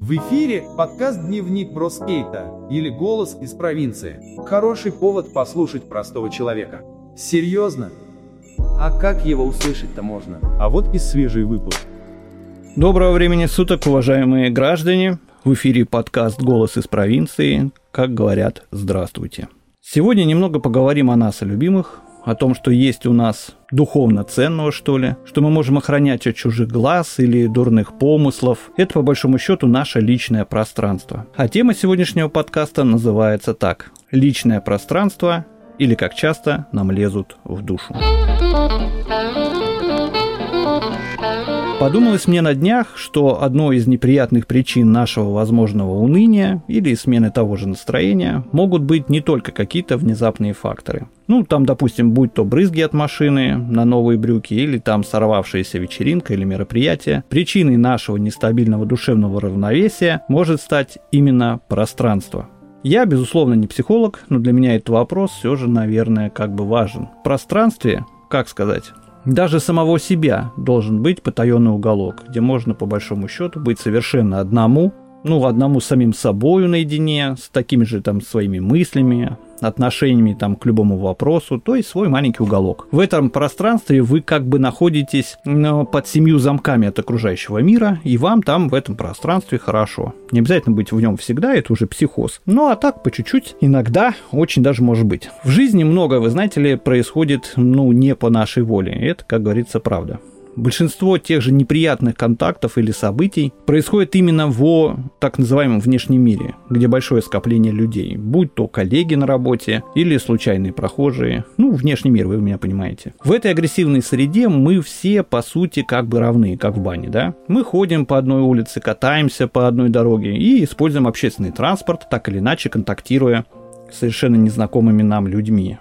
В эфире подкаст «Дневник Броскейта» или «Голос из провинции». Хороший повод послушать простого человека. Серьезно? А как его услышать-то можно? А вот и свежий выпуск. Доброго времени суток, уважаемые граждане. В эфире подкаст «Голос из провинции». Как говорят, здравствуйте. Сегодня немного поговорим о нас, о любимых, о том, что есть у нас духовно ценного, что ли, что мы можем охранять от чужих глаз или дурных помыслов. Это, по большому счету, наше личное пространство. А тема сегодняшнего подкаста называется так. Личное пространство или как часто нам лезут в душу. Подумалось мне на днях, что одной из неприятных причин нашего возможного уныния или смены того же настроения могут быть не только какие-то внезапные факторы. Ну, там, допустим, будь то брызги от машины на новые брюки или там сорвавшаяся вечеринка или мероприятие, причиной нашего нестабильного душевного равновесия может стать именно пространство. Я, безусловно, не психолог, но для меня этот вопрос все же, наверное, как бы важен. В пространстве, как сказать, даже самого себя должен быть потаенный уголок, где можно, по большому счету, быть совершенно одному, ну, одному самим собою наедине, с такими же там своими мыслями, отношениями там к любому вопросу, то есть свой маленький уголок. В этом пространстве вы как бы находитесь ну, под семью замками от окружающего мира, и вам там в этом пространстве хорошо. Не обязательно быть в нем всегда, это уже психоз. Ну а так, по чуть-чуть, иногда очень даже может быть. В жизни много, вы знаете ли, происходит, ну, не по нашей воле. Это, как говорится, правда большинство тех же неприятных контактов или событий происходит именно в так называемом внешнем мире, где большое скопление людей, будь то коллеги на работе или случайные прохожие, ну, внешний мир, вы меня понимаете. В этой агрессивной среде мы все, по сути, как бы равны, как в бане, да? Мы ходим по одной улице, катаемся по одной дороге и используем общественный транспорт, так или иначе контактируя совершенно незнакомыми нам людьми.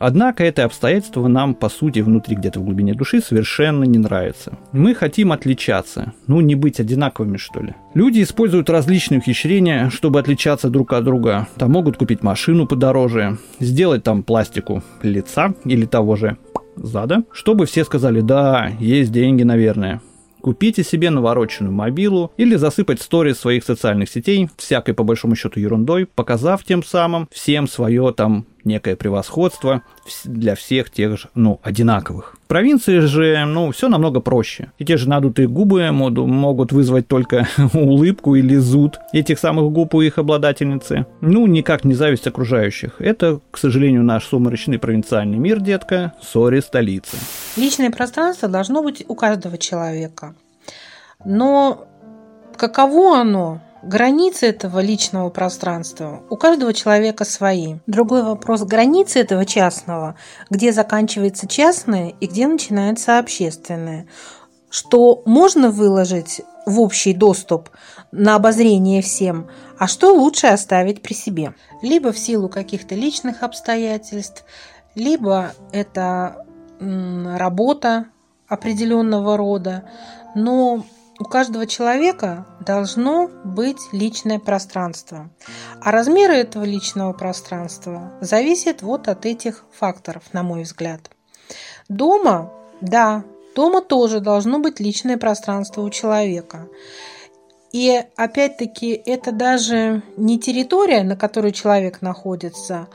Однако это обстоятельство нам, по сути, внутри где-то в глубине души совершенно не нравится. Мы хотим отличаться, ну не быть одинаковыми, что ли. Люди используют различные ухищрения, чтобы отличаться друг от друга. Там могут купить машину подороже, сделать там пластику лица или того же зада, чтобы все сказали, да, есть деньги, наверное. Купите себе навороченную мобилу или засыпать сторис своих социальных сетей всякой по большому счету ерундой, показав тем самым всем свое там некое превосходство для всех тех же, ну, одинаковых. В провинции же, ну, все намного проще. И те же надутые губы могут вызвать только улыбку или зуд этих самых губ у их обладательницы. Ну, никак не зависть окружающих. Это, к сожалению, наш сумрачный провинциальный мир, детка, сори столицы. Личное пространство должно быть у каждого человека. Но каково оно, Границы этого личного пространства у каждого человека свои. Другой вопрос – границы этого частного, где заканчивается частное и где начинается общественное. Что можно выложить в общий доступ на обозрение всем, а что лучше оставить при себе. Либо в силу каких-то личных обстоятельств, либо это работа определенного рода. Но у каждого человека должно быть личное пространство. А размеры этого личного пространства зависят вот от этих факторов, на мой взгляд. Дома, да, дома тоже должно быть личное пространство у человека. И опять-таки это даже не территория, на которой человек находится,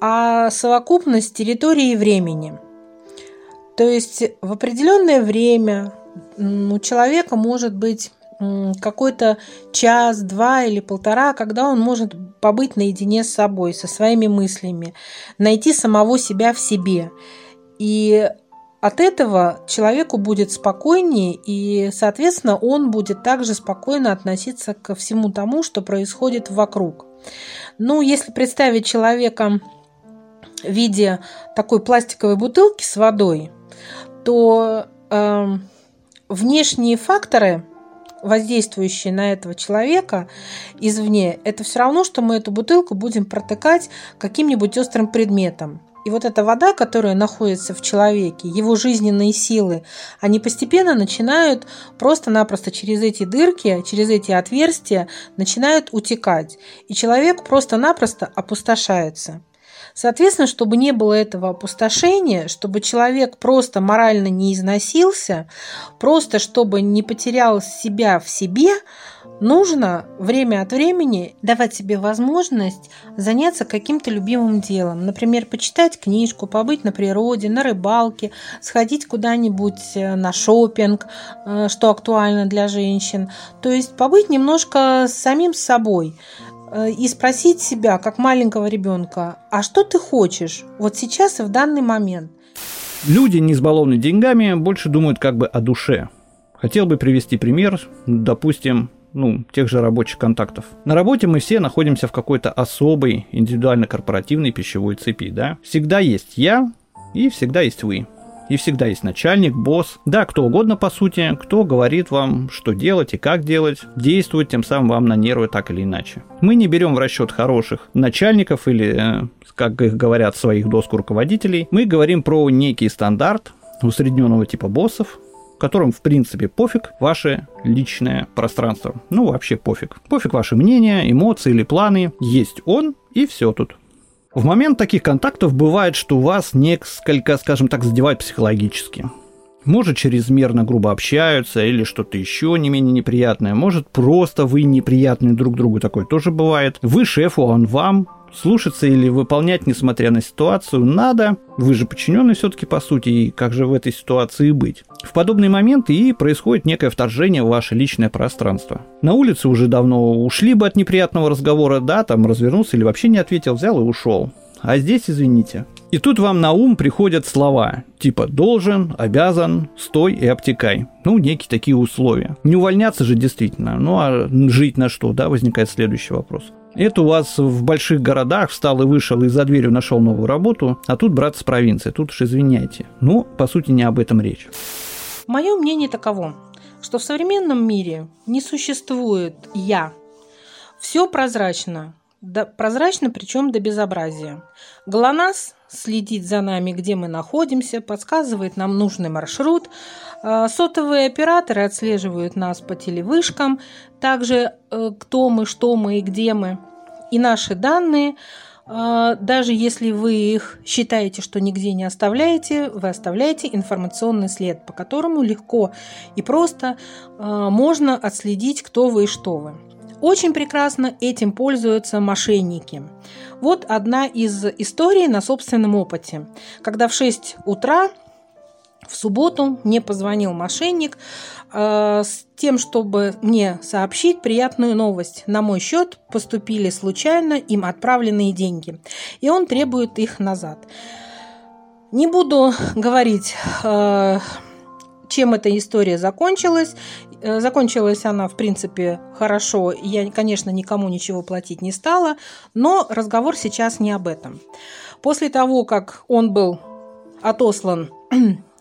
а совокупность территории и времени. То есть в определенное время, у человека может быть какой-то час, два или полтора, когда он может побыть наедине с собой, со своими мыслями, найти самого себя в себе. И от этого человеку будет спокойнее, и, соответственно, он будет также спокойно относиться ко всему тому, что происходит вокруг. Ну, если представить человека в виде такой пластиковой бутылки с водой, то э, внешние факторы, воздействующие на этого человека извне, это все равно, что мы эту бутылку будем протыкать каким-нибудь острым предметом. И вот эта вода, которая находится в человеке, его жизненные силы, они постепенно начинают просто-напросто через эти дырки, через эти отверстия начинают утекать. И человек просто-напросто опустошается. Соответственно, чтобы не было этого опустошения, чтобы человек просто морально не износился, просто чтобы не потерял себя в себе, нужно время от времени давать себе возможность заняться каким-то любимым делом. Например, почитать книжку, побыть на природе, на рыбалке, сходить куда-нибудь э, на шопинг, э, что актуально для женщин. То есть побыть немножко самим собой и спросить себя, как маленького ребенка, а что ты хочешь вот сейчас и в данный момент? Люди, не избалованы деньгами, больше думают как бы о душе. Хотел бы привести пример, допустим, ну, тех же рабочих контактов. На работе мы все находимся в какой-то особой индивидуально-корпоративной пищевой цепи, да? Всегда есть я и всегда есть вы. И всегда есть начальник, босс, да, кто угодно по сути, кто говорит вам, что делать и как делать, действует тем самым вам на нервы так или иначе. Мы не берем в расчет хороших начальников или, э, как их говорят, своих доску руководителей. Мы говорим про некий стандарт усредненного типа боссов, которым, в принципе, пофиг ваше личное пространство. Ну, вообще пофиг. Пофиг ваше мнение, эмоции или планы. Есть он, и все тут. В момент таких контактов бывает, что вас несколько, скажем так, задевает психологически. Может, чрезмерно грубо общаются или что-то еще не менее неприятное. Может, просто вы неприятны друг другу, такое тоже бывает. Вы шефу, а он вам. Слушаться или выполнять, несмотря на ситуацию, надо. Вы же подчиненный все-таки по сути, и как же в этой ситуации быть? В подобные моменты и происходит некое вторжение в ваше личное пространство. На улице уже давно ушли бы от неприятного разговора, да, там развернулся или вообще не ответил, взял и ушел. А здесь, извините. И тут вам на ум приходят слова, типа «должен», «обязан», «стой» и «обтекай». Ну, некие такие условия. Не увольняться же действительно, ну а жить на что, да, возникает следующий вопрос. Это у вас в больших городах встал и вышел, и за дверью нашел новую работу, а тут брат с провинции, тут уж извиняйте. Ну, по сути, не об этом речь. Мое мнение таково, что в современном мире не существует «я». Все прозрачно, да, прозрачно, причем до безобразия. ГЛОНАСС следит за нами, где мы находимся, подсказывает нам нужный маршрут. А, сотовые операторы отслеживают нас по телевышкам, также э, кто мы, что мы и где мы. И наши данные, а, даже если вы их считаете, что нигде не оставляете, вы оставляете информационный след, по которому легко и просто можно отследить, кто вы и что вы. Очень прекрасно этим пользуются мошенники. Вот одна из историй на собственном опыте. Когда в 6 утра в субботу мне позвонил мошенник э, с тем, чтобы мне сообщить приятную новость. На мой счет поступили случайно им отправленные деньги, и он требует их назад. Не буду говорить, э, чем эта история закончилась. Э, закончилась она, в принципе, хорошо. Я, конечно, никому ничего платить не стала, но разговор сейчас не об этом. После того, как он был отослан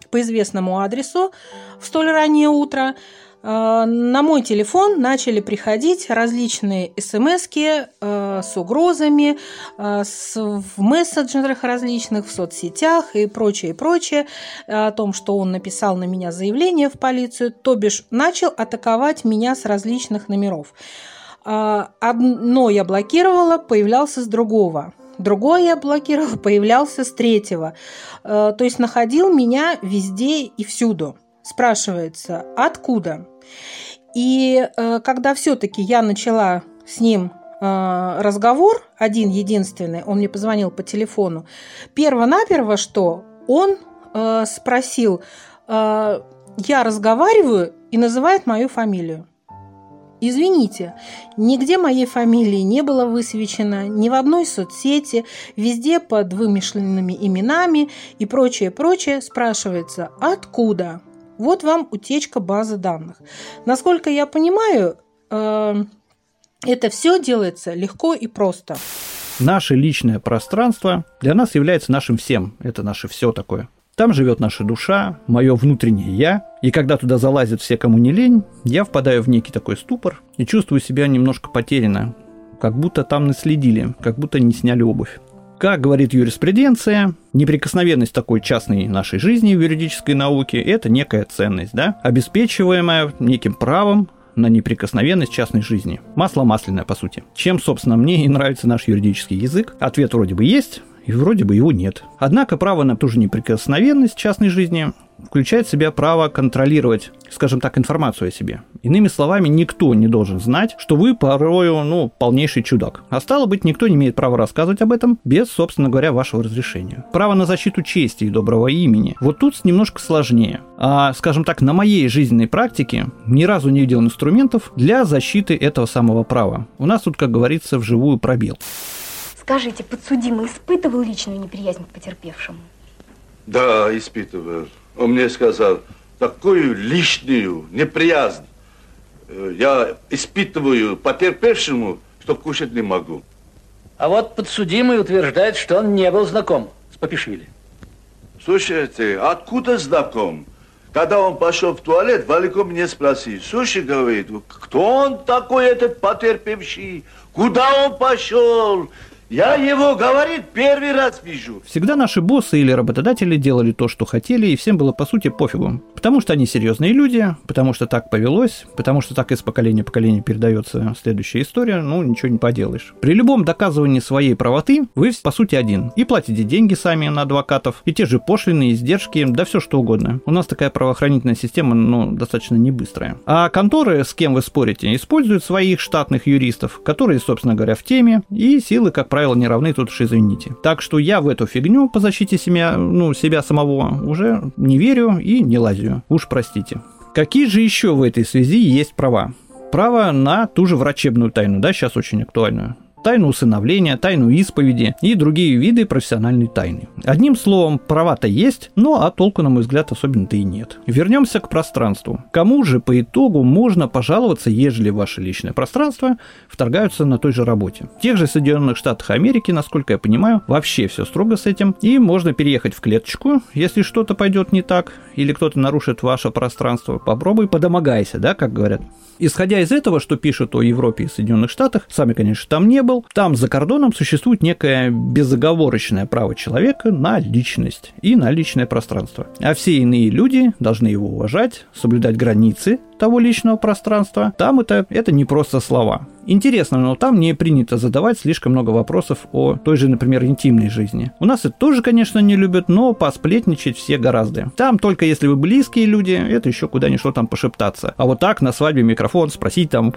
по известному адресу в столь раннее утро, Э, на мой телефон начали приходить различные смс э, с угрозами э, в мессенджерах различных, в соцсетях и прочее, прочее, о том, что он написал на меня заявление в полицию, то бишь начал атаковать меня с различных номеров. Одно я блокировала, появлялся с другого. Другое я блокировала, появлялся с третьего. То есть находил меня везде и всюду спрашивается, откуда? И э, когда все-таки я начала с ним э, разговор, один единственный, он мне позвонил по телефону, перво-наперво, что он э, спросил, э, я разговариваю и называет мою фамилию. Извините, нигде моей фамилии не было высвечено, ни в одной соцсети, везде под вымышленными именами и прочее, прочее. Спрашивается, откуда? Вот вам утечка базы данных. Насколько я понимаю, э, это все делается легко и просто. Наше личное пространство для нас является нашим всем. Это наше все такое. Там живет наша душа, мое внутреннее я. И когда туда залазят все, кому не лень, я впадаю в некий такой ступор и чувствую себя немножко потерянно. Как будто там наследили, как будто не сняли обувь. Как говорит юриспруденция, неприкосновенность такой частной нашей жизни в юридической науке – это некая ценность, да, обеспечиваемая неким правом на неприкосновенность частной жизни. Масло масляное, по сути. Чем, собственно, мне и нравится наш юридический язык. Ответ вроде бы есть, и вроде бы его нет. Однако право на ту же неприкосновенность частной жизни включает в себя право контролировать, скажем так, информацию о себе. Иными словами, никто не должен знать, что вы порою, ну, полнейший чудак. А стало быть, никто не имеет права рассказывать об этом без, собственно говоря, вашего разрешения. Право на защиту чести и доброго имени. Вот тут немножко сложнее. А, скажем так, на моей жизненной практике ни разу не видел инструментов для защиты этого самого права. У нас тут, как говорится, вживую пробел. Скажите, подсудимый испытывал личную неприязнь к потерпевшему? Да, испытывал. Он мне сказал, такую лишнюю неприязнь э, я испытываю потерпевшему, что кушать не могу. А вот подсудимый утверждает, что он не был знаком с Папишвили. Слушайте, откуда знаком? Когда он пошел в туалет, Валико мне спросил, слушай, говорит, кто он такой, этот потерпевший? Куда он пошел? Я его, говорит, первый раз вижу. Всегда наши боссы или работодатели делали то, что хотели, и всем было, по сути, пофигу. Потому что они серьезные люди, потому что так повелось, потому что так из поколения в поколение передается следующая история, ну, ничего не поделаешь. При любом доказывании своей правоты вы, по сути, один. И платите деньги сами на адвокатов, и те же пошлины, издержки, да все что угодно. У нас такая правоохранительная система, ну, достаточно не быстрая. А конторы, с кем вы спорите, используют своих штатных юристов, которые, собственно говоря, в теме, и силы, как правило, не равны, тут уж извините. Так что я в эту фигню по защите себя, ну, себя самого уже не верю и не лазю. Уж простите. Какие же еще в этой связи есть права? Право на ту же врачебную тайну, да, сейчас очень актуальную тайну усыновления, тайну исповеди и другие виды профессиональной тайны. Одним словом, права-то есть, но а толку, на мой взгляд, особенно-то и нет. Вернемся к пространству. Кому же по итогу можно пожаловаться, ежели ваше личное пространство вторгаются на той же работе? В тех же Соединенных Штатах Америки, насколько я понимаю, вообще все строго с этим, и можно переехать в клеточку, если что-то пойдет не так, или кто-то нарушит ваше пространство, попробуй подомогайся, да, как говорят. Исходя из этого, что пишут о Европе и Соединенных Штатах, сами, конечно, там не был, там за кордоном существует некое безоговорочное право человека на личность и на личное пространство. А все иные люди должны его уважать, соблюдать границы того личного пространства. Там это, это не просто слова. Интересно, но там не принято задавать слишком много вопросов о той же, например, интимной жизни. У нас это тоже, конечно, не любят, но посплетничать все гораздо. Там только если вы близкие люди, это еще куда ни что там пошептаться. А вот так на свадьбе микрофон спросить там,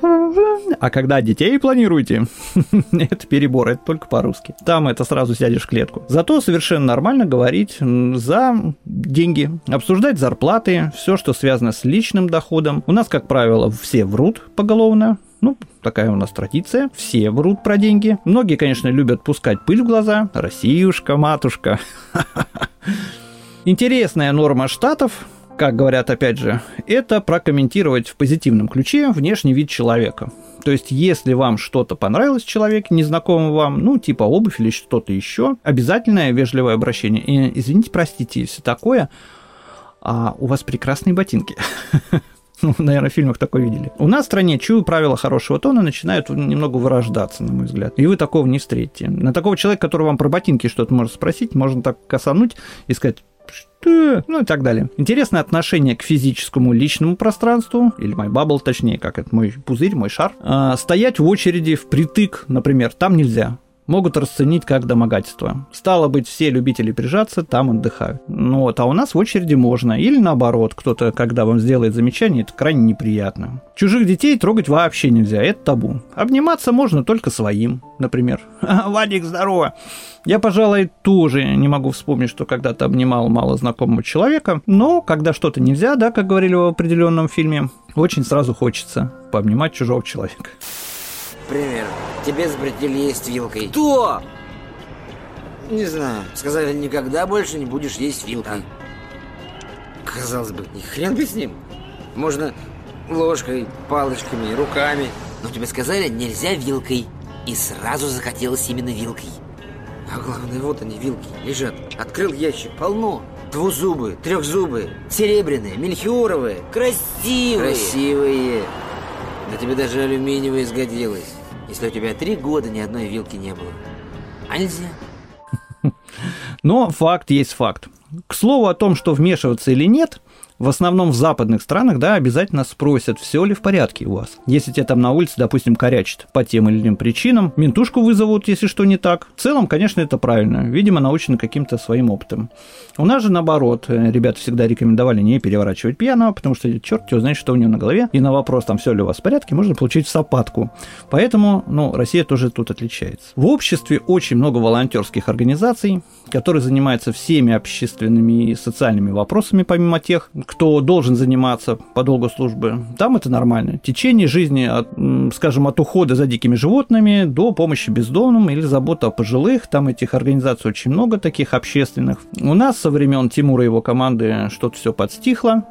а когда детей планируете? это перебор, это только по-русски. Там это сразу сядешь в клетку. Зато совершенно нормально говорить за деньги, обсуждать зарплаты, все, что связано с личным доходом. У нас, как правило, все врут поголовно, ну, такая у нас традиция. Все врут про деньги. Многие, конечно, любят пускать пыль в глаза. Россиюшка, матушка. Интересная норма штатов, как говорят опять же, это прокомментировать в позитивном ключе внешний вид человека. То есть, если вам что-то понравилось человек, незнакомый вам, ну, типа обувь или что-то еще, обязательное вежливое обращение. И, извините, простите, если такое, а у вас прекрасные ботинки. Ну, наверное, в фильмах такое видели. У нас в стране чую правила хорошего тона начинают немного вырождаться, на мой взгляд. И вы такого не встретите. На такого человека, который вам про ботинки что-то может спросить, можно так косануть и сказать, что? Ну и так далее. Интересное отношение к физическому личному пространству, или мой бабл, точнее, как это, мой пузырь, мой шар. А, стоять в очереди впритык, например, там нельзя могут расценить как домогательство. Стало быть, все любители прижаться там отдыхают. Ну вот, а у нас в очереди можно. Или наоборот, кто-то, когда вам сделает замечание, это крайне неприятно. Чужих детей трогать вообще нельзя, это табу. Обниматься можно только своим, например. Вадик, здорово! Я, пожалуй, тоже не могу вспомнить, что когда-то обнимал мало знакомого человека, но когда что-то нельзя, да, как говорили в определенном фильме, очень сразу хочется пообнимать чужого человека. Пример. Тебе запретили есть вилкой. Кто? Не знаю. Сказали, никогда больше не будешь есть вилкой. Казалось бы, ни хрен бы с ним. Можно ложкой, палочками, руками. Но тебе сказали, нельзя вилкой. И сразу захотелось именно вилкой. А главное, вот они, вилки, лежат. Открыл ящик, полно. Двузубые, трехзубые, серебряные, мельхиоровые. Красивые. Красивые. Да тебе даже алюминиевая сгодилась, если у тебя три года ни одной вилки не было. А нельзя? Но факт есть факт. К слову о том, что вмешиваться или нет, В основном в западных странах, да, обязательно спросят, все ли в порядке у вас. Если тебя там на улице, допустим, корячат по тем или иным причинам, ментушку вызовут, если что не так. В целом, конечно, это правильно. Видимо, научены каким-то своим опытом. У нас же наоборот, э, ребята всегда рекомендовали не переворачивать пьяного, потому что черт его знает, что у него на голове. И на вопрос, там, все ли у вас в порядке, можно получить сапатку. Поэтому, ну, Россия тоже тут отличается. В обществе очень много волонтерских организаций, которые занимаются всеми общественными и социальными вопросами, помимо тех, кто должен заниматься по долгу службы. Там это нормально. Течение жизни, от, скажем, от ухода за дикими животными до помощи бездомным или забота о пожилых. Там этих организаций очень много таких общественных. У нас со времен Тимура и его команды что-то все подстихло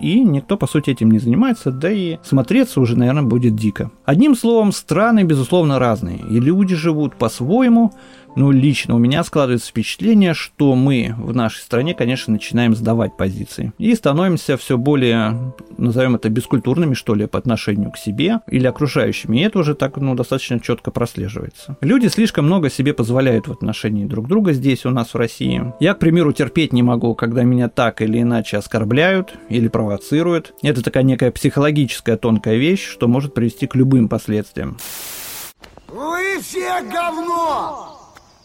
и никто, по сути, этим не занимается, да и смотреться уже, наверное, будет дико. Одним словом, страны, безусловно, разные, и люди живут по-своему, ну, лично у меня складывается впечатление, что мы в нашей стране, конечно, начинаем сдавать позиции и становимся все более, назовем это, бескультурными, что ли, по отношению к себе или окружающим. И это уже так, ну, достаточно четко прослеживается. Люди слишком много себе позволяют в отношении друг друга здесь, у нас в России. Я, к примеру, терпеть не могу, когда меня так или иначе оскорбляют или провоцируют. Это такая некая психологическая тонкая вещь, что может привести к любым последствиям. Вы все говно!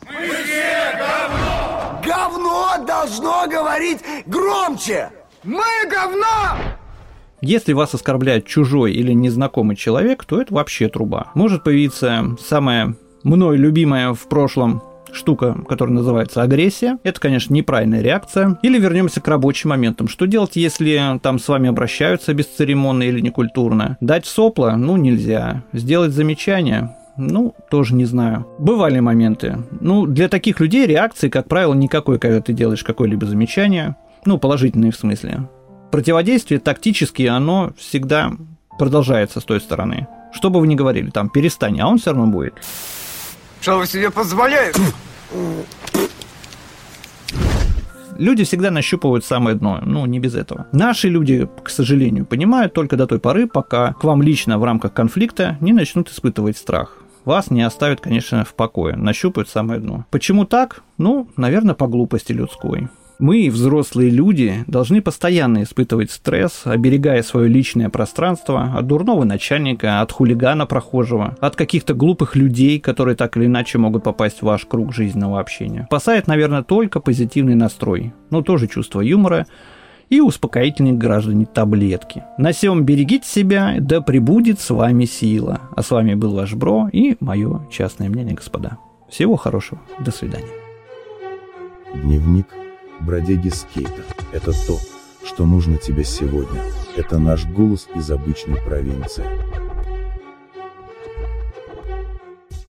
Мы все говно! Говно должно говорить громче! Мы говно! Если вас оскорбляет чужой или незнакомый человек, то это вообще труба. Может появиться самая мной любимая в прошлом штука, которая называется агрессия. Это, конечно, неправильная реакция. Или вернемся к рабочим моментам. Что делать, если там с вами обращаются бесцеремонно или некультурно? Дать сопла? Ну, нельзя. Сделать замечание? Ну, тоже не знаю. Бывали моменты. Ну, для таких людей реакции, как правило, никакой, когда ты делаешь какое-либо замечание. Ну, положительные в смысле. Противодействие тактически, оно всегда продолжается с той стороны. Что бы вы ни говорили, там, перестань, а он все равно будет. Что вы себе позволяете? Люди всегда нащупывают самое дно, ну, не без этого. Наши люди, к сожалению, понимают только до той поры, пока к вам лично в рамках конфликта не начнут испытывать страх вас не оставят, конечно, в покое, нащупают самое дно. Почему так? Ну, наверное, по глупости людской. Мы, взрослые люди, должны постоянно испытывать стресс, оберегая свое личное пространство от дурного начальника, от хулигана прохожего, от каких-то глупых людей, которые так или иначе могут попасть в ваш круг жизненного общения. Спасает, наверное, только позитивный настрой, но тоже чувство юмора, и успокоительные граждане таблетки. На всем берегите себя, да пребудет с вами сила. А с вами был ваш Бро и мое частное мнение, господа. Всего хорошего. До свидания. Дневник бродяги скейта. Это то, что нужно тебе сегодня. Это наш голос из обычной провинции.